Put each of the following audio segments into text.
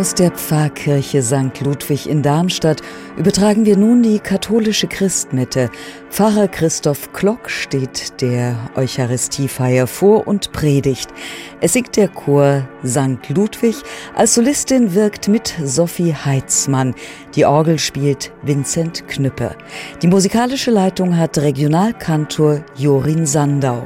Aus der Pfarrkirche St. Ludwig in Darmstadt übertragen wir nun die katholische Christmette. Pfarrer Christoph Klock steht der Eucharistiefeier vor und predigt. Es singt der Chor St. Ludwig. Als Solistin wirkt mit Sophie Heitzmann. Die Orgel spielt Vincent Knüppe. Die musikalische Leitung hat Regionalkantor Jorin Sandau.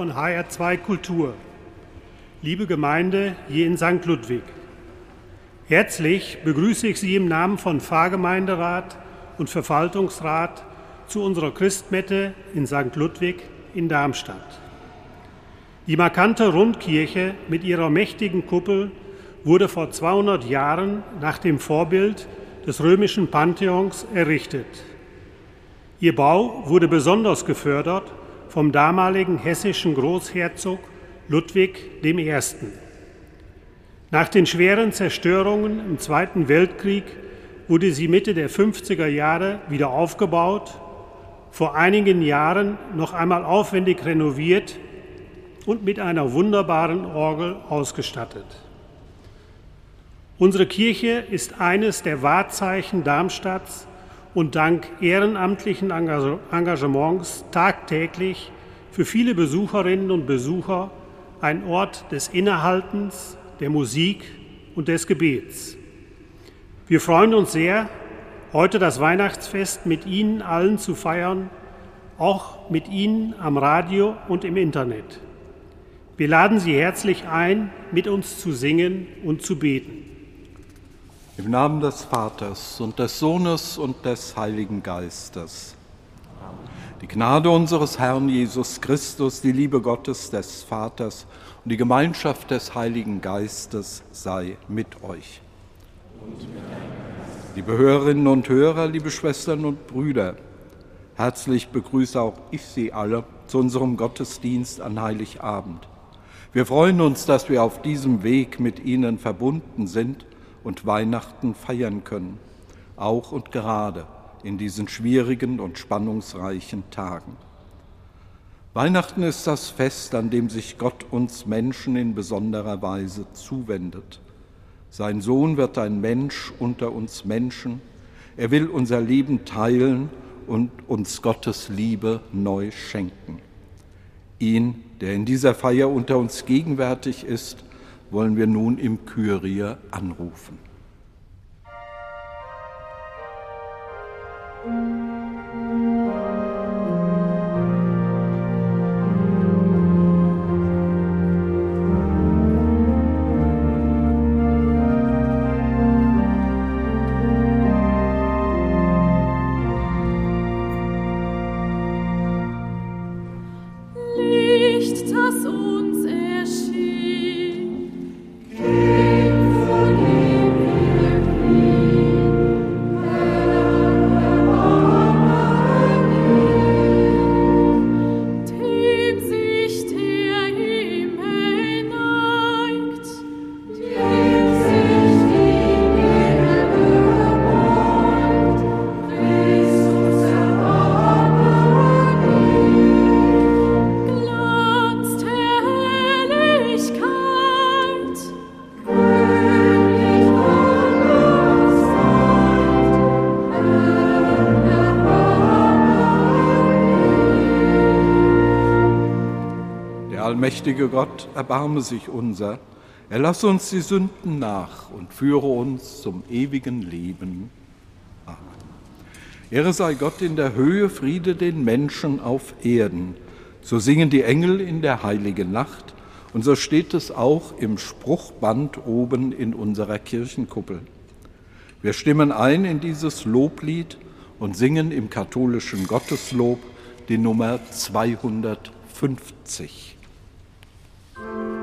Von HR2 Kultur, liebe Gemeinde hier in St. Ludwig. Herzlich begrüße ich Sie im Namen von Pfarrgemeinderat und Verwaltungsrat zu unserer Christmette in St. Ludwig in Darmstadt. Die markante Rundkirche mit ihrer mächtigen Kuppel wurde vor 200 Jahren nach dem Vorbild des römischen Pantheons errichtet. Ihr Bau wurde besonders gefördert vom damaligen hessischen Großherzog Ludwig I. Nach den schweren Zerstörungen im Zweiten Weltkrieg wurde sie Mitte der 50er Jahre wieder aufgebaut vor einigen Jahren noch einmal aufwendig renoviert und mit einer wunderbaren Orgel ausgestattet. Unsere Kirche ist eines der Wahrzeichen Darmstadts und dank ehrenamtlichen Engagements tagtäglich für viele Besucherinnen und Besucher ein Ort des Innehaltens, der Musik und des Gebets. Wir freuen uns sehr, heute das Weihnachtsfest mit Ihnen allen zu feiern, auch mit Ihnen am Radio und im Internet. Wir laden Sie herzlich ein, mit uns zu singen und zu beten. Im Namen des Vaters und des Sohnes und des Heiligen Geistes. Die Gnade unseres Herrn Jesus Christus, die Liebe Gottes des Vaters und die Gemeinschaft des Heiligen Geistes sei mit euch. Liebe Hörerinnen und Hörer, liebe Schwestern und Brüder, herzlich begrüße auch ich Sie alle zu unserem Gottesdienst an Heiligabend. Wir freuen uns, dass wir auf diesem Weg mit Ihnen verbunden sind und Weihnachten feiern können, auch und gerade in diesen schwierigen und spannungsreichen Tagen. Weihnachten ist das Fest, an dem sich Gott uns Menschen in besonderer Weise zuwendet. Sein Sohn wird ein Mensch unter uns Menschen. Er will unser Leben teilen und uns Gottes Liebe neu schenken. Ihn, der in dieser Feier unter uns gegenwärtig ist, wollen wir nun im Kyrie anrufen. Allmächtige Gott, erbarme sich unser, erlasse uns die Sünden nach und führe uns zum ewigen Leben. Amen. Ehre sei Gott in der Höhe, Friede den Menschen auf Erden. So singen die Engel in der heiligen Nacht und so steht es auch im Spruchband oben in unserer Kirchenkuppel. Wir stimmen ein in dieses Loblied und singen im katholischen Gotteslob die Nummer 250. Bye.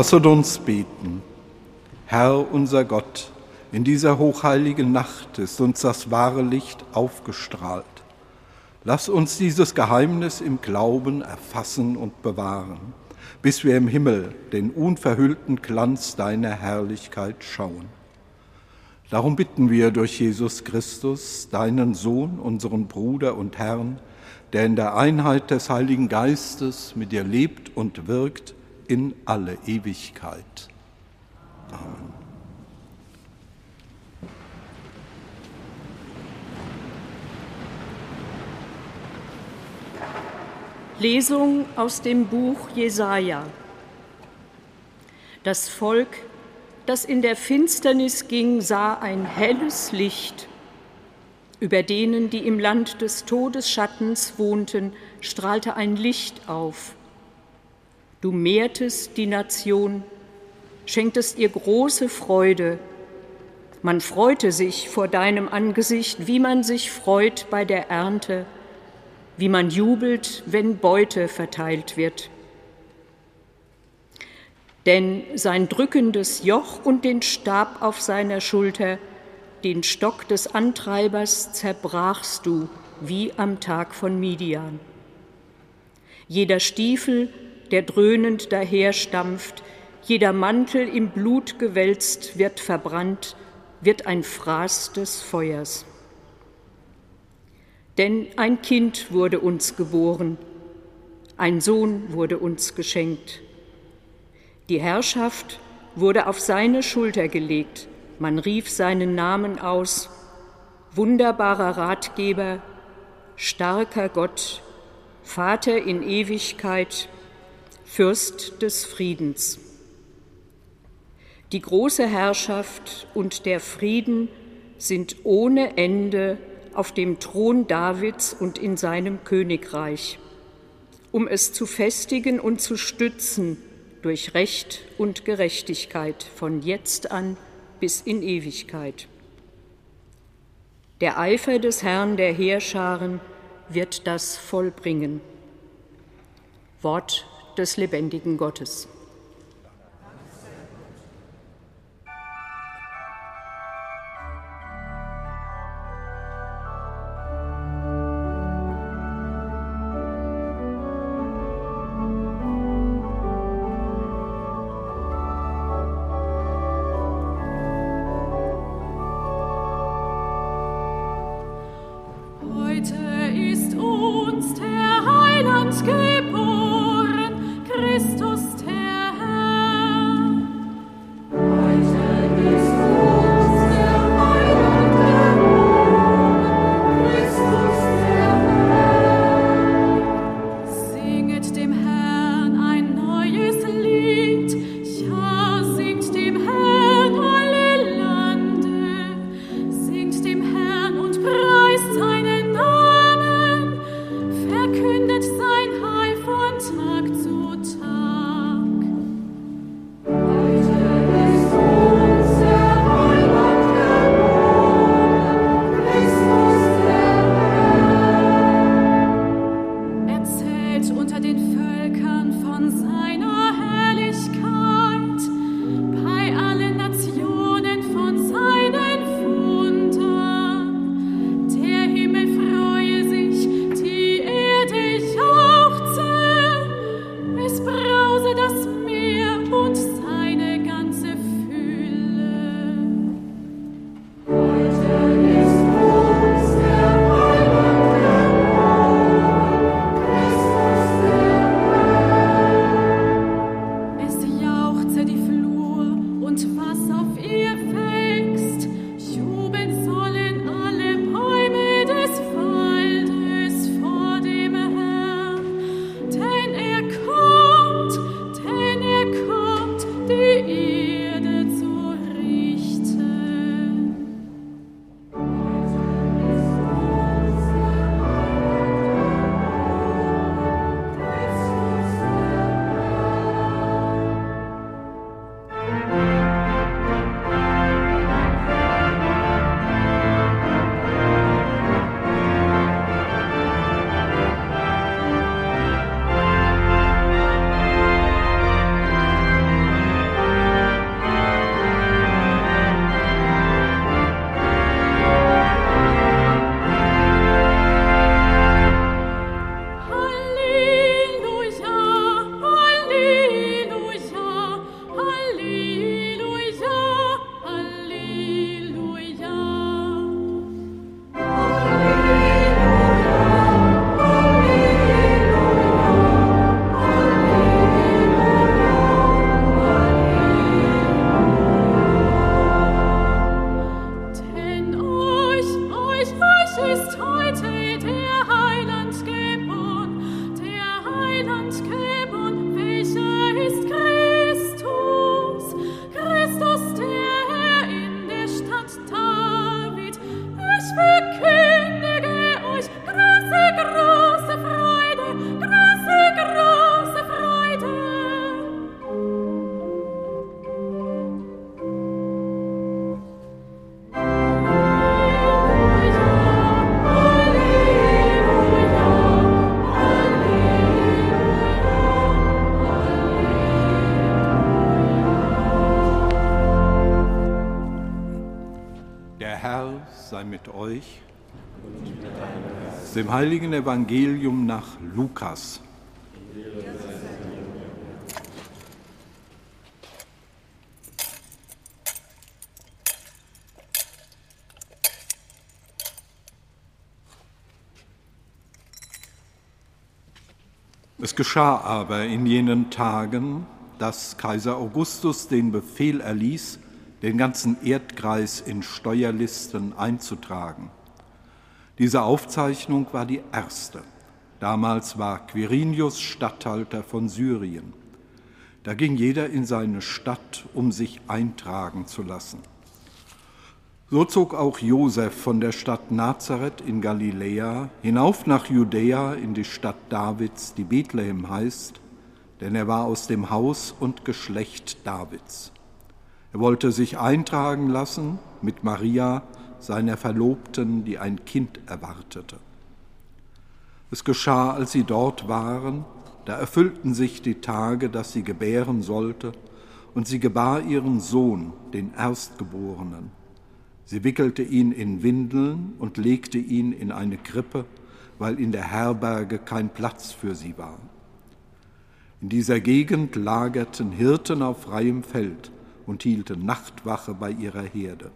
Lasset uns beten. Herr unser Gott, in dieser hochheiligen Nacht ist uns das wahre Licht aufgestrahlt. Lass uns dieses Geheimnis im Glauben erfassen und bewahren, bis wir im Himmel den unverhüllten Glanz deiner Herrlichkeit schauen. Darum bitten wir durch Jesus Christus, deinen Sohn, unseren Bruder und Herrn, der in der Einheit des Heiligen Geistes mit dir lebt und wirkt in alle Ewigkeit. Amen. Lesung aus dem Buch Jesaja. Das Volk, das in der Finsternis ging, sah ein helles Licht. Über denen, die im Land des Todesschattens wohnten, strahlte ein Licht auf. Du mehrtest die Nation, schenktest ihr große Freude. Man freute sich vor deinem Angesicht, wie man sich freut bei der Ernte wie man jubelt, wenn Beute verteilt wird. Denn sein drückendes Joch und den Stab auf seiner Schulter, den Stock des Antreibers zerbrachst du wie am Tag von Midian. Jeder Stiefel, der dröhnend daherstampft, jeder Mantel im Blut gewälzt, wird verbrannt, wird ein Fraß des Feuers. Denn ein Kind wurde uns geboren, ein Sohn wurde uns geschenkt. Die Herrschaft wurde auf seine Schulter gelegt, man rief seinen Namen aus, wunderbarer Ratgeber, starker Gott, Vater in Ewigkeit, Fürst des Friedens. Die große Herrschaft und der Frieden sind ohne Ende auf dem Thron Davids und in seinem Königreich, um es zu festigen und zu stützen durch Recht und Gerechtigkeit von jetzt an bis in Ewigkeit. Der Eifer des Herrn der Heerscharen wird das vollbringen. Wort des lebendigen Gottes. Dem heiligen Evangelium nach Lukas. Es geschah aber in jenen Tagen, dass Kaiser Augustus den Befehl erließ, den ganzen Erdkreis in Steuerlisten einzutragen. Diese Aufzeichnung war die erste. Damals war Quirinius Statthalter von Syrien. Da ging jeder in seine Stadt, um sich eintragen zu lassen. So zog auch Josef von der Stadt Nazareth in Galiläa hinauf nach Judäa in die Stadt Davids, die Bethlehem heißt, denn er war aus dem Haus und Geschlecht Davids. Er wollte sich eintragen lassen mit Maria, seiner Verlobten, die ein Kind erwartete. Es geschah, als sie dort waren, da erfüllten sich die Tage, dass sie gebären sollte, und sie gebar ihren Sohn, den Erstgeborenen. Sie wickelte ihn in Windeln und legte ihn in eine Krippe, weil in der Herberge kein Platz für sie war. In dieser Gegend lagerten Hirten auf freiem Feld und hielten Nachtwache bei ihrer Herde.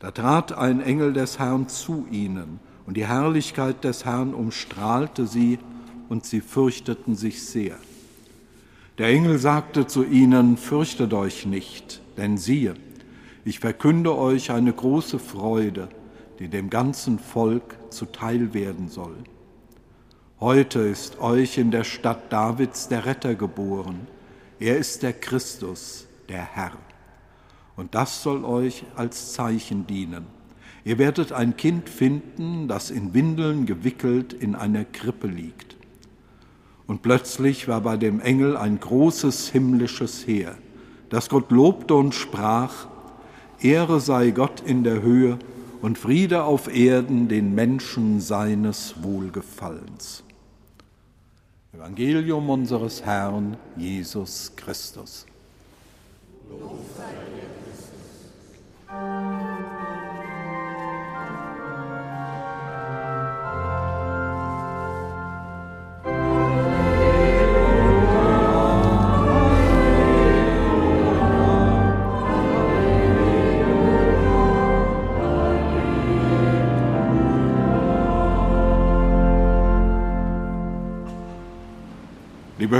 Da trat ein Engel des Herrn zu ihnen, und die Herrlichkeit des Herrn umstrahlte sie, und sie fürchteten sich sehr. Der Engel sagte zu ihnen, Fürchtet euch nicht, denn siehe, ich verkünde euch eine große Freude, die dem ganzen Volk zuteil werden soll. Heute ist euch in der Stadt Davids der Retter geboren. Er ist der Christus, der Herr. Und das soll euch als Zeichen dienen. Ihr werdet ein Kind finden, das in Windeln gewickelt in einer Krippe liegt. Und plötzlich war bei dem Engel ein großes himmlisches Heer, das Gott lobte und sprach, Ehre sei Gott in der Höhe und Friede auf Erden den Menschen seines Wohlgefallens. Evangelium unseres Herrn Jesus Christus. Lob sei Liebe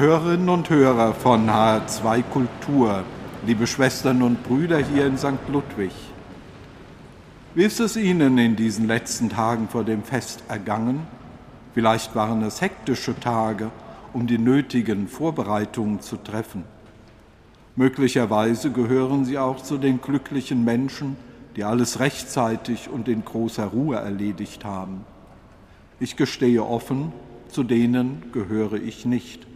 Hörerinnen und Hörer von H2 Kultur, liebe Schwestern und Brüder hier in St. Ludwig, wie ist es Ihnen in diesen letzten Tagen vor dem Fest ergangen? Vielleicht waren es hektische Tage, um die nötigen Vorbereitungen zu treffen. Möglicherweise gehören Sie auch zu den glücklichen Menschen, die alles rechtzeitig und in großer Ruhe erledigt haben. Ich gestehe offen, zu denen gehöre ich nicht.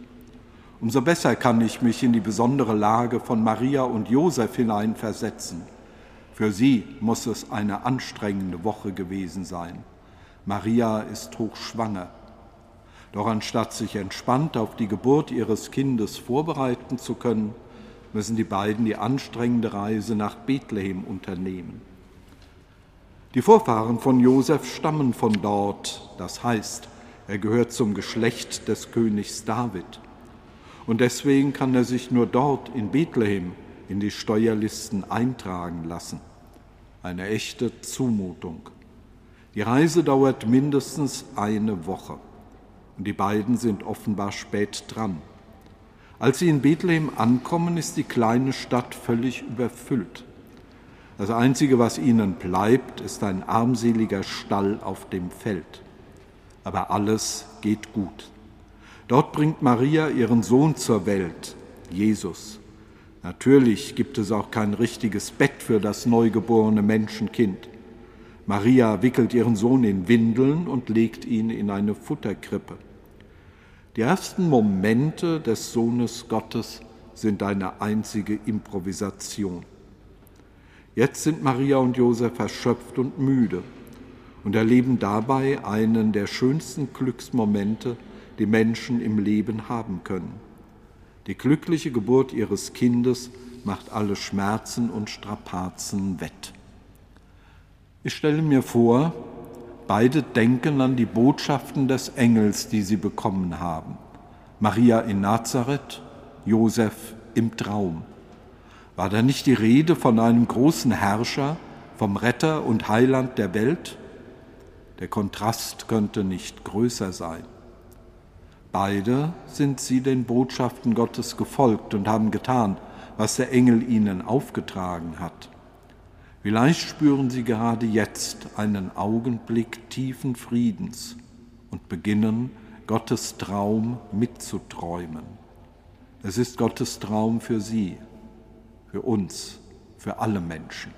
Umso besser kann ich mich in die besondere Lage von Maria und Josef hineinversetzen. Für sie muss es eine anstrengende Woche gewesen sein. Maria ist hochschwanger. Doch anstatt sich entspannt auf die Geburt ihres Kindes vorbereiten zu können, müssen die beiden die anstrengende Reise nach Bethlehem unternehmen. Die Vorfahren von Josef stammen von dort, das heißt, er gehört zum Geschlecht des Königs David. Und deswegen kann er sich nur dort in Bethlehem in die Steuerlisten eintragen lassen. Eine echte Zumutung. Die Reise dauert mindestens eine Woche und die beiden sind offenbar spät dran. Als sie in Bethlehem ankommen, ist die kleine Stadt völlig überfüllt. Das Einzige, was ihnen bleibt, ist ein armseliger Stall auf dem Feld. Aber alles geht gut. Dort bringt Maria ihren Sohn zur Welt, Jesus. Natürlich gibt es auch kein richtiges Bett für das neugeborene Menschenkind. Maria wickelt ihren Sohn in Windeln und legt ihn in eine Futterkrippe. Die ersten Momente des Sohnes Gottes sind eine einzige Improvisation. Jetzt sind Maria und Josef erschöpft und müde und erleben dabei einen der schönsten Glücksmomente, die Menschen im Leben haben können. Die glückliche Geburt ihres Kindes macht alle Schmerzen und Strapazen wett. Ich stelle mir vor, Beide denken an die Botschaften des Engels, die sie bekommen haben. Maria in Nazareth, Josef im Traum. War da nicht die Rede von einem großen Herrscher, vom Retter und Heiland der Welt? Der Kontrast könnte nicht größer sein. Beide sind sie den Botschaften Gottes gefolgt und haben getan, was der Engel ihnen aufgetragen hat. Vielleicht spüren sie gerade jetzt einen Augenblick tiefen Friedens und beginnen, Gottes Traum mitzuträumen. Es ist Gottes Traum für sie, für uns, für alle Menschen.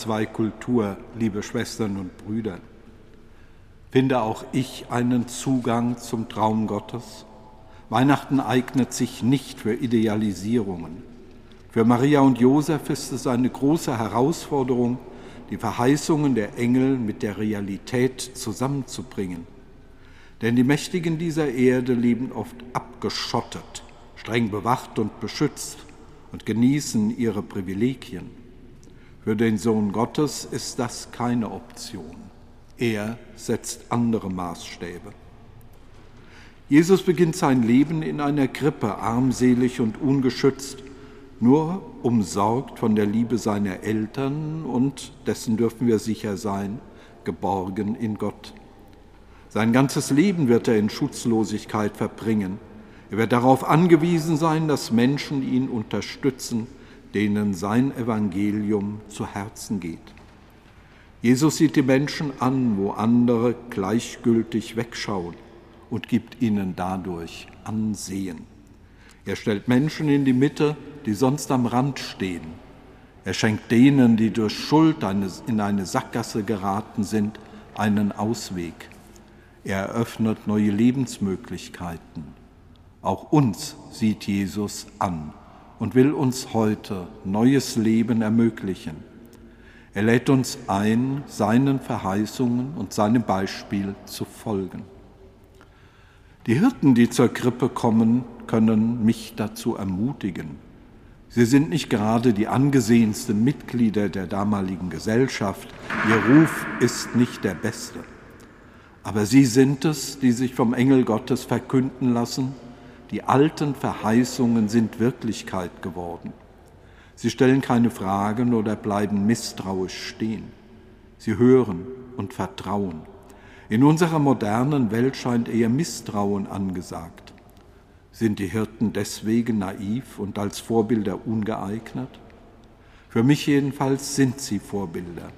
Von H2 Kultur, liebe Schwestern und Brüder. Finde auch ich einen Zugang zum Traum Gottes? Weihnachten eignet sich nicht für Idealisierungen. Für Maria und Josef ist es eine große Herausforderung, die Verheißungen der Engel mit der Realität zusammenzubringen. Denn die Mächtigen dieser Erde leben oft abgeschottet, streng bewacht und beschützt und genießen ihre Privilegien. Für den Sohn Gottes ist das keine Option. Er setzt andere Maßstäbe. Jesus beginnt sein Leben in einer Krippe, armselig und ungeschützt, nur umsorgt von der Liebe seiner Eltern und, dessen dürfen wir sicher sein, geborgen in Gott. Sein ganzes Leben wird er in Schutzlosigkeit verbringen. Er wird darauf angewiesen sein, dass Menschen ihn unterstützen, denen sein Evangelium zu Herzen geht. Jesus sieht die Menschen an, wo andere gleichgültig wegschauen und gibt ihnen dadurch Ansehen. Er stellt Menschen in die Mitte, die sonst am Rand stehen. Er schenkt denen, die durch Schuld in eine Sackgasse geraten sind, einen Ausweg. Er eröffnet neue Lebensmöglichkeiten. Auch uns sieht Jesus an und will uns heute neues Leben ermöglichen. Er lädt uns ein, seinen Verheißungen und seinem Beispiel zu folgen. Die Hirten, die zur Krippe kommen, können mich dazu ermutigen. Sie sind nicht gerade die angesehensten Mitglieder der damaligen Gesellschaft. Ihr Ruf ist nicht der beste. Aber sie sind es, die sich vom Engel Gottes verkünden lassen die alten Verheißungen sind Wirklichkeit geworden. Sie stellen keine Fragen oder bleiben misstrauisch stehen. Sie hören und vertrauen. In unserer modernen Welt scheint eher Misstrauen angesagt. Sind die Hirten deswegen naiv und als Vorbilder ungeeignet? Für mich jedenfalls sind sie Vorbilder.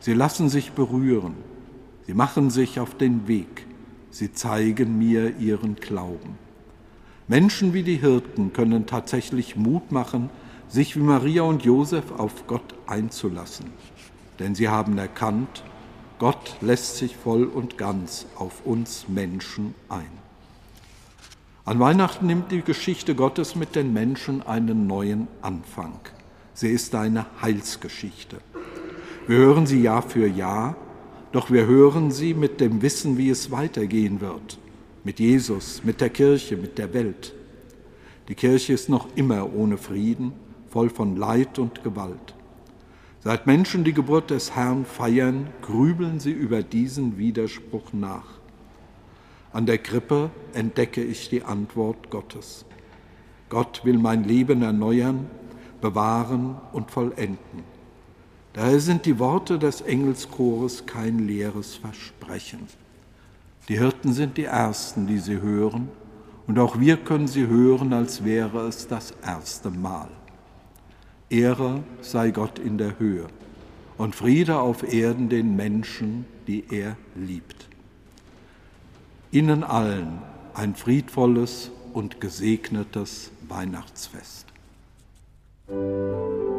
Sie lassen sich berühren. Sie machen sich auf den Weg. Sie zeigen mir ihren Glauben. Menschen wie die Hirten können tatsächlich Mut machen, sich wie Maria und Josef auf Gott einzulassen. Denn sie haben erkannt, Gott lässt sich voll und ganz auf uns Menschen ein. An Weihnachten nimmt die Geschichte Gottes mit den Menschen einen neuen Anfang. Sie ist eine Heilsgeschichte. Wir hören sie Jahr für Jahr, doch wir hören sie mit dem Wissen, wie es weitergehen wird, mit Jesus, mit der Kirche, mit der Welt. Die Kirche ist noch immer ohne Frieden, voll von Leid und Gewalt. Seit Menschen die Geburt des Herrn feiern, grübeln sie über diesen Widerspruch nach. An der Krippe entdecke ich die Antwort Gottes. Gott will mein Leben erneuern, bewahren und vollenden. Daher sind die Worte des Engelschores kein leeres Versprechen. Die Hirten sind die Ersten, die sie hören, und auch wir können sie hören, als wäre es das erste Mal. Ehre sei Gott in der Höhe und Friede auf Erden den Menschen, die er liebt. Ihnen allen ein friedvolles und gesegnetes Weihnachtsfest. Wir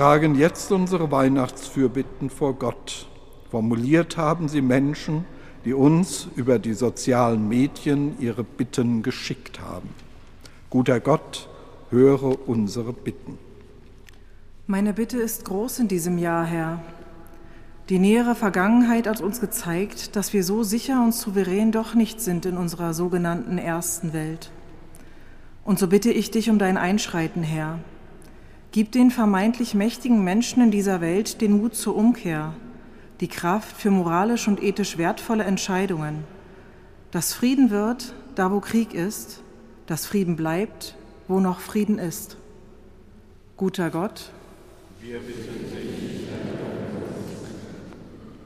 tragen jetzt unsere Weihnachtsfürbitten vor Gott. Formuliert haben sie Menschen, die uns über die sozialen Medien ihre Bitten geschickt haben. Guter Gott, höre unsere Bitten. Meine Bitte ist groß in diesem Jahr, Herr. Die nähere Vergangenheit hat uns gezeigt, dass wir so sicher und souverän doch nicht sind in unserer sogenannten ersten Welt. Und so bitte ich dich um dein Einschreiten, Herr. Gib den vermeintlich mächtigen Menschen in dieser Welt den Mut zur Umkehr, die Kraft für moralisch und ethisch wertvolle Entscheidungen, dass Frieden wird, da wo Krieg ist, dass Frieden bleibt, wo noch Frieden ist. Guter Gott.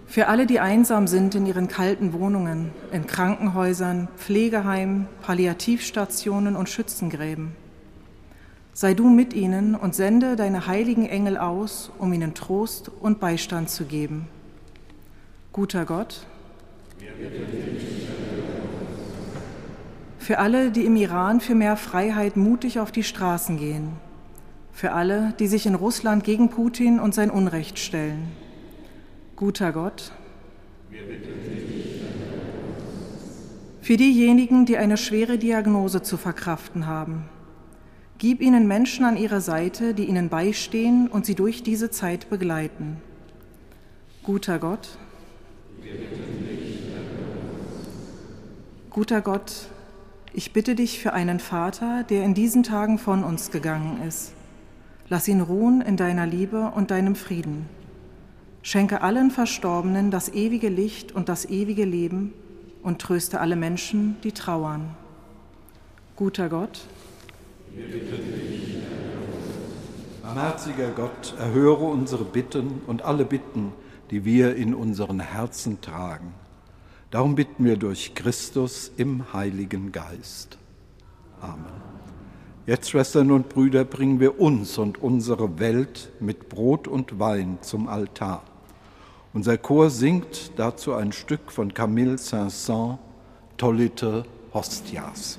Für alle, die einsam sind in ihren kalten Wohnungen, in Krankenhäusern, Pflegeheimen, Palliativstationen und Schützengräben. Sei du mit ihnen und sende deine heiligen Engel aus, um ihnen Trost und Beistand zu geben. Guter Gott, für alle, die im Iran für mehr Freiheit mutig auf die Straßen gehen, für alle, die sich in Russland gegen Putin und sein Unrecht stellen. Guter Gott, für diejenigen, die eine schwere Diagnose zu verkraften haben, gib ihnen Menschen an ihrer Seite, die ihnen beistehen und sie durch diese Zeit begleiten. Guter Gott, Guter Gott, ich bitte dich für einen Vater, der in diesen Tagen von uns gegangen ist. Lass ihn ruhen in deiner Liebe und deinem Frieden. Schenke allen Verstorbenen das ewige Licht und das ewige Leben und tröste alle Menschen, die trauern. Guter Gott, Barmherziger Gott, erhöre unsere Bitten und alle Bitten, die wir in unseren Herzen tragen. Darum bitten wir durch Christus im Heiligen Geist. Amen. Jetzt, Schwestern und Brüder, bringen wir uns und unsere Welt mit Brot und Wein zum Altar. Unser Chor singt dazu ein Stück von Camille Saint-Saëns, Tollite Hostias.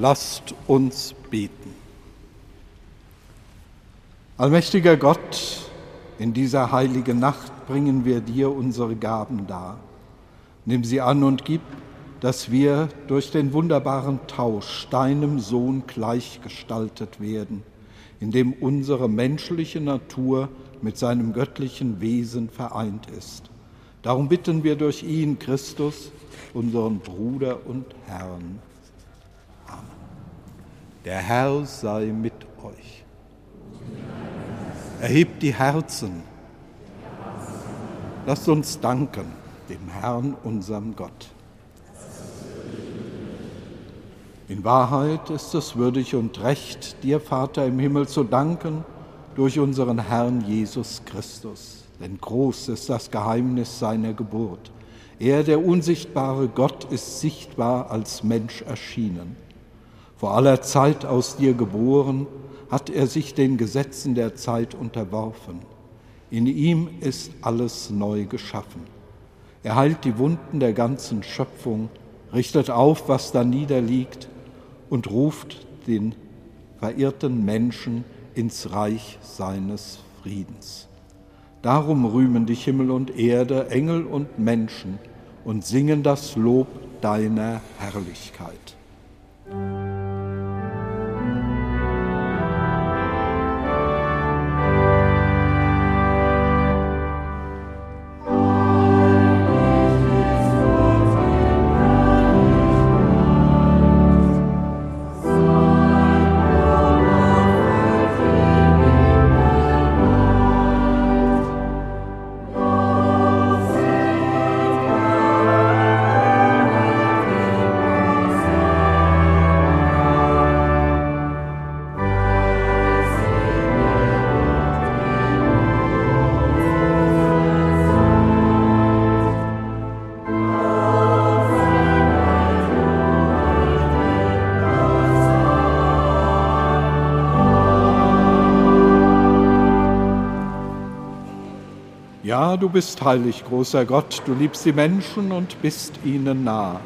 Lasst uns beten. Allmächtiger Gott, in dieser heiligen Nacht bringen wir dir unsere Gaben dar. Nimm sie an und gib, dass wir durch den wunderbaren Tausch deinem Sohn gleichgestaltet werden, indem unsere menschliche Natur mit seinem göttlichen Wesen vereint ist. Darum bitten wir durch ihn, Christus, unseren Bruder und Herrn. Der Herr sei mit euch. Erhebt die Herzen. Lasst uns danken dem Herrn, unserem Gott. In Wahrheit ist es würdig und recht, dir, Vater im Himmel, zu danken durch unseren Herrn Jesus Christus. Denn groß ist das Geheimnis seiner Geburt. Er, der unsichtbare Gott, ist sichtbar als Mensch erschienen. Vor aller Zeit aus dir geboren, hat er sich den Gesetzen der Zeit unterworfen. In ihm ist alles neu geschaffen. Er heilt die Wunden der ganzen Schöpfung, richtet auf, was da niederliegt und ruft den verirrten Menschen ins Reich seines Friedens. Darum rühmen dich Himmel und Erde, Engel und Menschen und singen das Lob deiner Herrlichkeit. Du bist heilig, großer Gott, du liebst die Menschen und bist ihnen nah.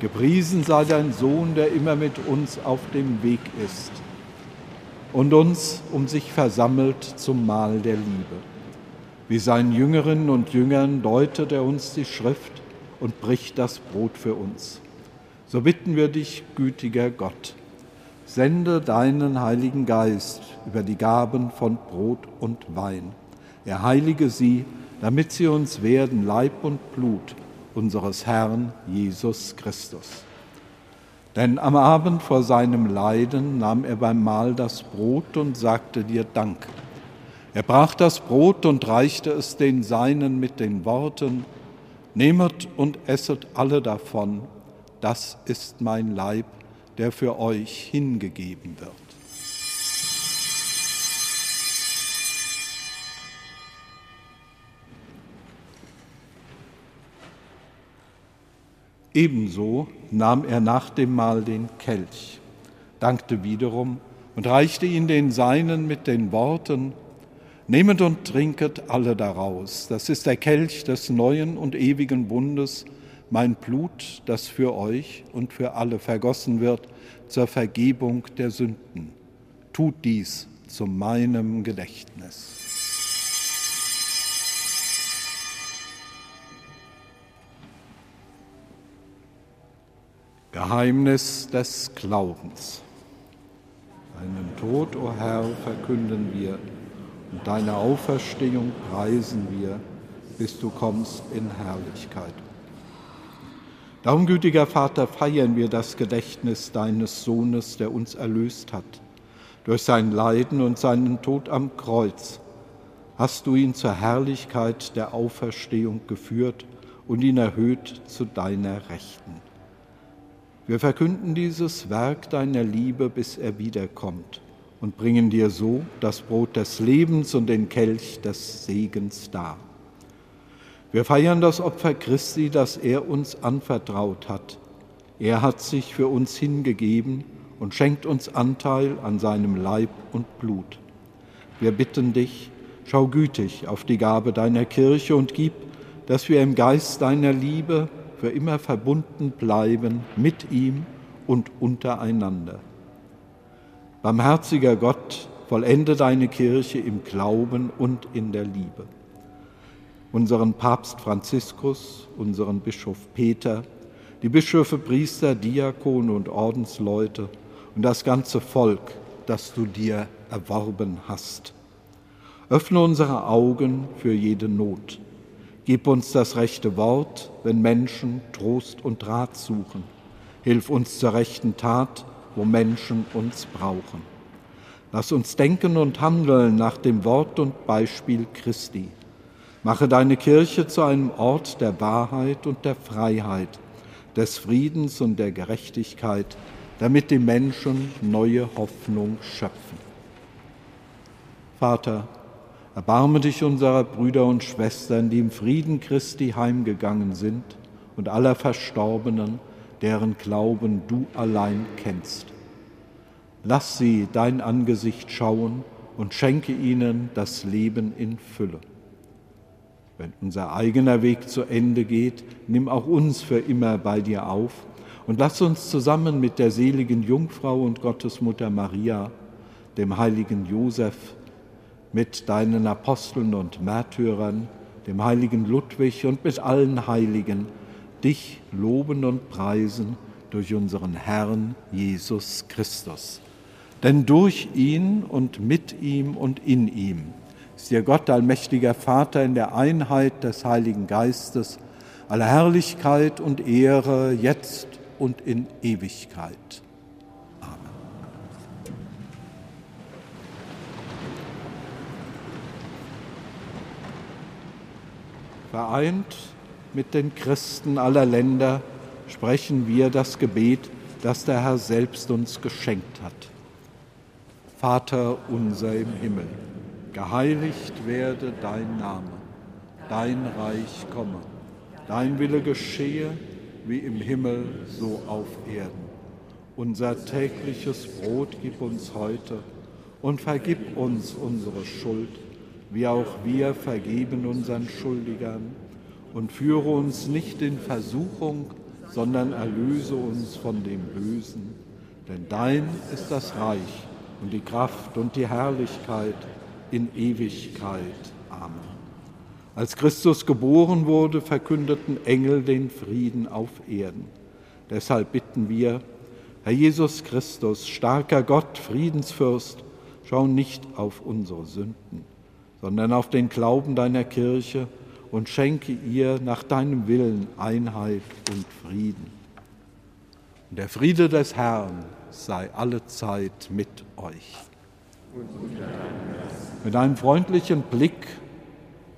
Gepriesen sei dein Sohn, der immer mit uns auf dem Weg ist und uns um sich versammelt zum Mahl der Liebe. Wie seinen Jüngerinnen und Jüngern deutet er uns die Schrift und bricht das Brot für uns. So bitten wir dich, gütiger Gott, sende deinen Heiligen Geist über die Gaben von Brot und Wein. Er heilige sie, damit sie uns werden Leib und Blut unseres Herrn Jesus Christus. Denn am Abend vor seinem Leiden nahm er beim Mahl das Brot und sagte dir Dank. Er brach das Brot und reichte es den Seinen mit den Worten, Nehmet und esset alle davon, das ist mein Leib, der für euch hingegeben wird. Ebenso nahm er nach dem Mahl den Kelch, dankte wiederum und reichte ihn den Seinen mit den Worten, Nehmet und trinket alle daraus, das ist der Kelch des neuen und ewigen Bundes, mein Blut, das für euch und für alle vergossen wird zur Vergebung der Sünden. Tut dies zu meinem Gedächtnis. Geheimnis des Glaubens. Deinen Tod, o oh Herr, verkünden wir und deine Auferstehung preisen wir, bis du kommst in Herrlichkeit. Darum, gütiger Vater, feiern wir das Gedächtnis deines Sohnes, der uns erlöst hat. Durch sein Leiden und seinen Tod am Kreuz hast du ihn zur Herrlichkeit der Auferstehung geführt und ihn erhöht zu deiner Rechten. Wir verkünden dieses Werk deiner Liebe, bis er wiederkommt und bringen dir so das Brot des Lebens und den Kelch des Segens dar. Wir feiern das Opfer Christi, das er uns anvertraut hat. Er hat sich für uns hingegeben und schenkt uns Anteil an seinem Leib und Blut. Wir bitten dich, schau gütig auf die Gabe deiner Kirche und gib, dass wir im Geist deiner Liebe für immer verbunden bleiben mit ihm und untereinander. Barmherziger Gott, vollende deine Kirche im Glauben und in der Liebe. Unseren Papst Franziskus, unseren Bischof Peter, die Bischöfe, Priester, Diakone und Ordensleute und das ganze Volk, das du dir erworben hast. Öffne unsere Augen für jede Not Gib uns das rechte Wort, wenn Menschen Trost und Rat suchen. Hilf uns zur rechten Tat, wo Menschen uns brauchen. Lass uns denken und handeln nach dem Wort und Beispiel Christi. Mache deine Kirche zu einem Ort der Wahrheit und der Freiheit, des Friedens und der Gerechtigkeit, damit die Menschen neue Hoffnung schöpfen. Vater, Erbarme dich unserer Brüder und Schwestern, die im Frieden Christi heimgegangen sind, und aller Verstorbenen, deren Glauben du allein kennst. Lass sie dein Angesicht schauen und schenke ihnen das Leben in Fülle. Wenn unser eigener Weg zu Ende geht, nimm auch uns für immer bei dir auf und lass uns zusammen mit der seligen Jungfrau und Gottesmutter Maria, dem heiligen Josef, mit deinen Aposteln und Märtyrern, dem heiligen Ludwig und mit allen Heiligen dich loben und preisen durch unseren Herrn Jesus Christus. Denn durch ihn und mit ihm und in ihm ist dir Gott, allmächtiger Vater, in der Einheit des Heiligen Geistes, aller Herrlichkeit und Ehre, jetzt und in Ewigkeit. Vereint mit den Christen aller Länder sprechen wir das Gebet, das der Herr selbst uns geschenkt hat. Vater unser im Himmel, geheiligt werde dein Name, dein Reich komme, dein Wille geschehe, wie im Himmel, so auf Erden. Unser tägliches Brot gib uns heute und vergib uns unsere Schuld, wie auch wir vergeben unseren Schuldigern. Und führe uns nicht in Versuchung, sondern erlöse uns von dem Bösen. Denn dein ist das Reich und die Kraft und die Herrlichkeit in Ewigkeit. Amen. Als Christus geboren wurde, verkündeten Engel den Frieden auf Erden. Deshalb bitten wir, Herr Jesus Christus, starker Gott, Friedensfürst, schau nicht auf unsere Sünden, sondern auf den Glauben deiner Kirche und schenke ihr nach deinem Willen Einheit und Frieden. Und der Friede des Herrn sei alle Zeit mit euch. Mit einem freundlichen Blick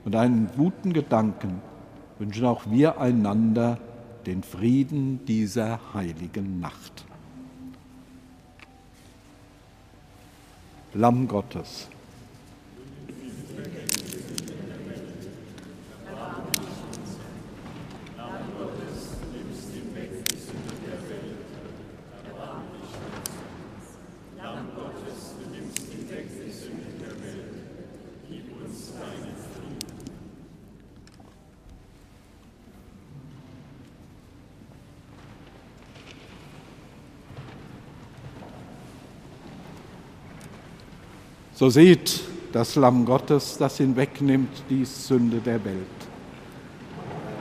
und einen guten Gedanken wünschen auch wir einander den Frieden dieser heiligen Nacht. Lamm Gottes So seht das Lamm Gottes, das hinwegnimmt die Sünde der Welt.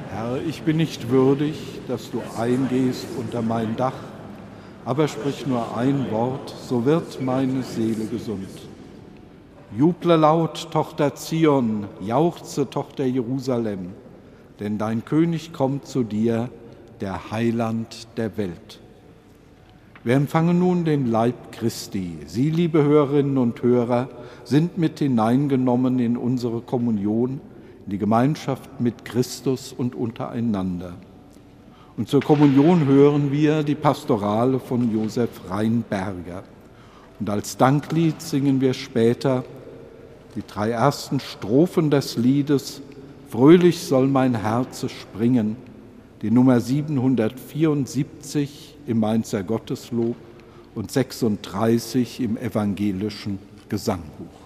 Herr, ich bin nicht würdig, dass du eingehst unter mein Dach, aber sprich nur ein Wort, so wird meine Seele gesund. Juble laut, Tochter Zion, jauchze, Tochter Jerusalem, denn dein König kommt zu dir, der Heiland der Welt. Wir empfangen nun den Leib Christi. Sie, liebe Hörerinnen und Hörer, sind mit hineingenommen in unsere Kommunion, in die Gemeinschaft mit Christus und untereinander. Und zur Kommunion hören wir die Pastorale von Josef Reinberger. Und als Danklied singen wir später die drei ersten Strophen des Liedes Fröhlich soll mein Herz springen, die Nummer 774 im Mainzer Gotteslob und 36 im evangelischen Gesangbuch.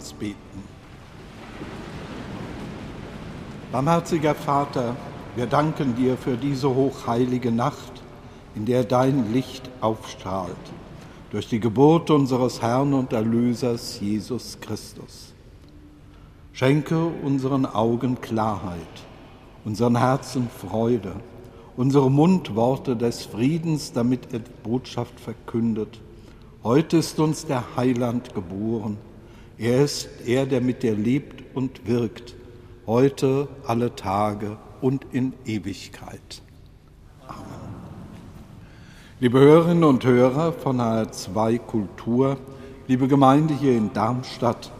Uns beten. Barmherziger Vater, wir danken dir für diese hochheilige Nacht, in der dein Licht aufstrahlt, durch die Geburt unseres Herrn und Erlösers Jesus Christus. Schenke unseren Augen Klarheit, unseren Herzen Freude, unsere Mund Worte des Friedens, damit er Botschaft verkündet. Heute ist uns der Heiland geboren. Er ist er, der mit dir lebt und wirkt, heute alle Tage und in Ewigkeit. Amen. Liebe Hörerinnen und Hörer von HR2 Kultur, liebe Gemeinde hier in Darmstadt,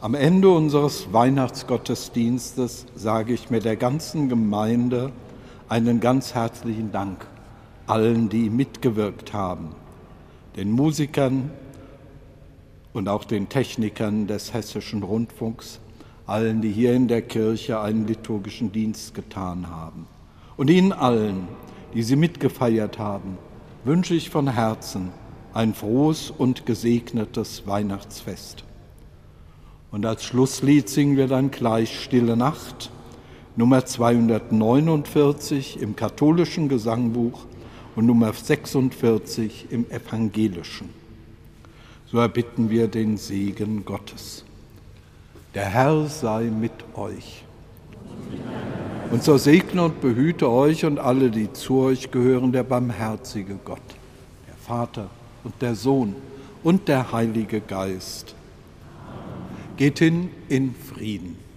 am Ende unseres Weihnachtsgottesdienstes sage ich mir der ganzen Gemeinde einen ganz herzlichen Dank allen, die mitgewirkt haben, den Musikern und auch den Technikern des Hessischen Rundfunks, allen, die hier in der Kirche einen liturgischen Dienst getan haben. Und Ihnen allen, die Sie mitgefeiert haben, wünsche ich von Herzen ein frohes und gesegnetes Weihnachtsfest. Und als Schlusslied singen wir dann gleich Stille Nacht, Nummer 249 im katholischen Gesangbuch und Nummer 46 im evangelischen. So erbitten wir den Segen Gottes. Der Herr sei mit euch. Und so segne und behüte euch und alle, die zu euch gehören, der barmherzige Gott, der Vater und der Sohn und der Heilige Geist. Geht hin in Frieden.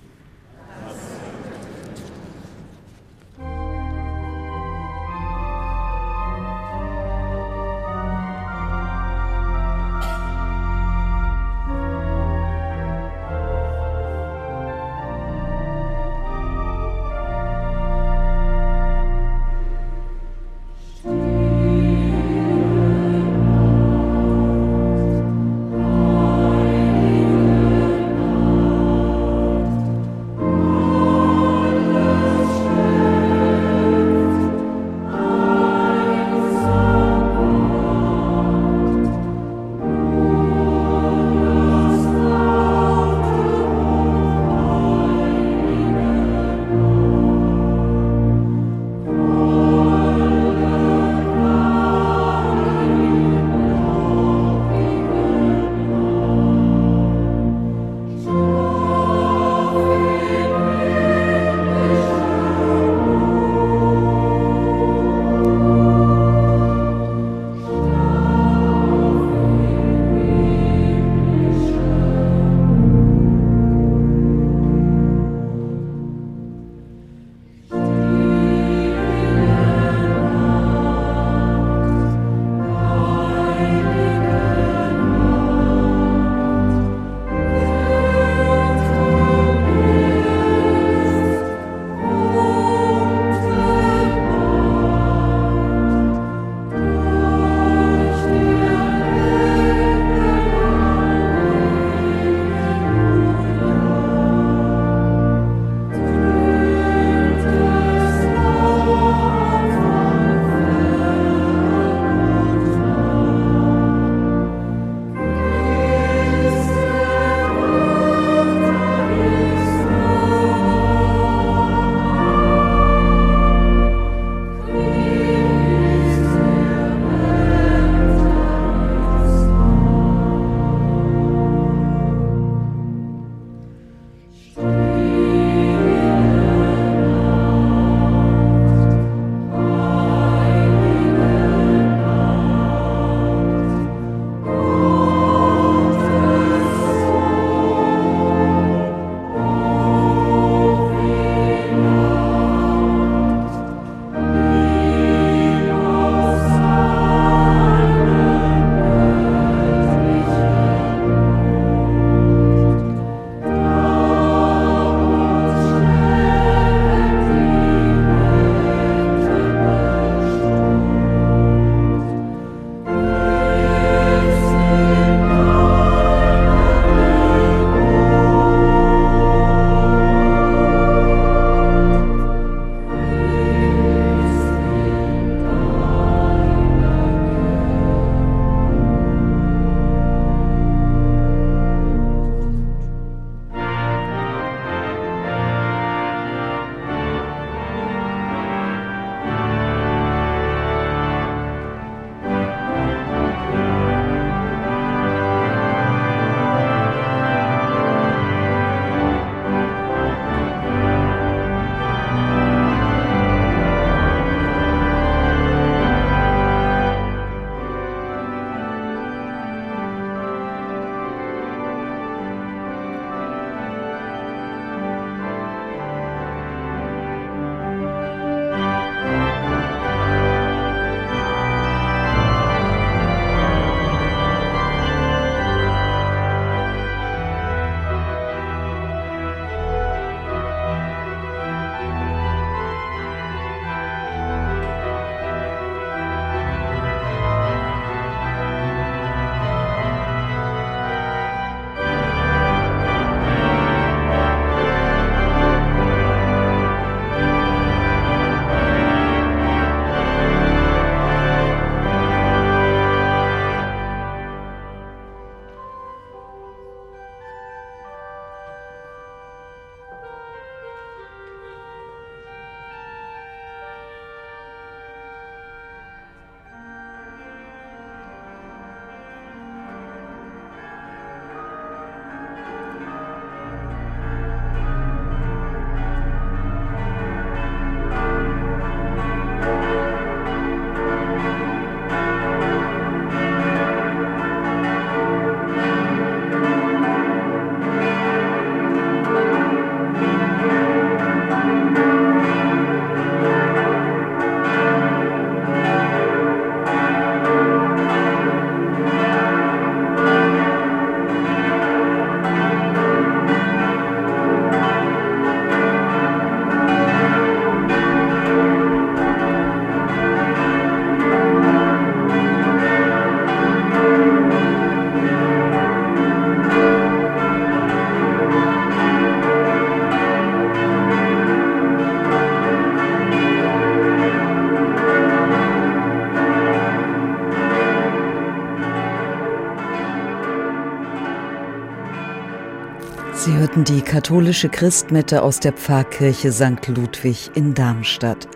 Hörten die katholische Christmette aus der Pfarrkirche St. Ludwig in Darmstadt.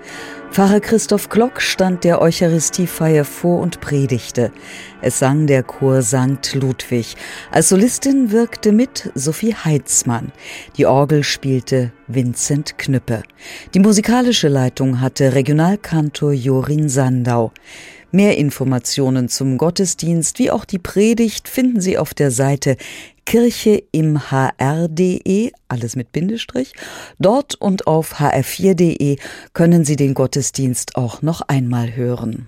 Pfarrer Christoph Glock stand der Eucharistiefeier vor und predigte. Es sang der Chor St. Ludwig. Als Solistin wirkte mit Sophie Heitzmann. Die Orgel spielte Vincent Knüppe. Die musikalische Leitung hatte Regionalkantor Jorin Sandau. Mehr Informationen zum Gottesdienst wie auch die Predigt finden Sie auf der Seite Kirche im hr.de, alles mit Bindestrich. Dort und auf hr4.de können Sie den Gottesdienst auch noch einmal hören.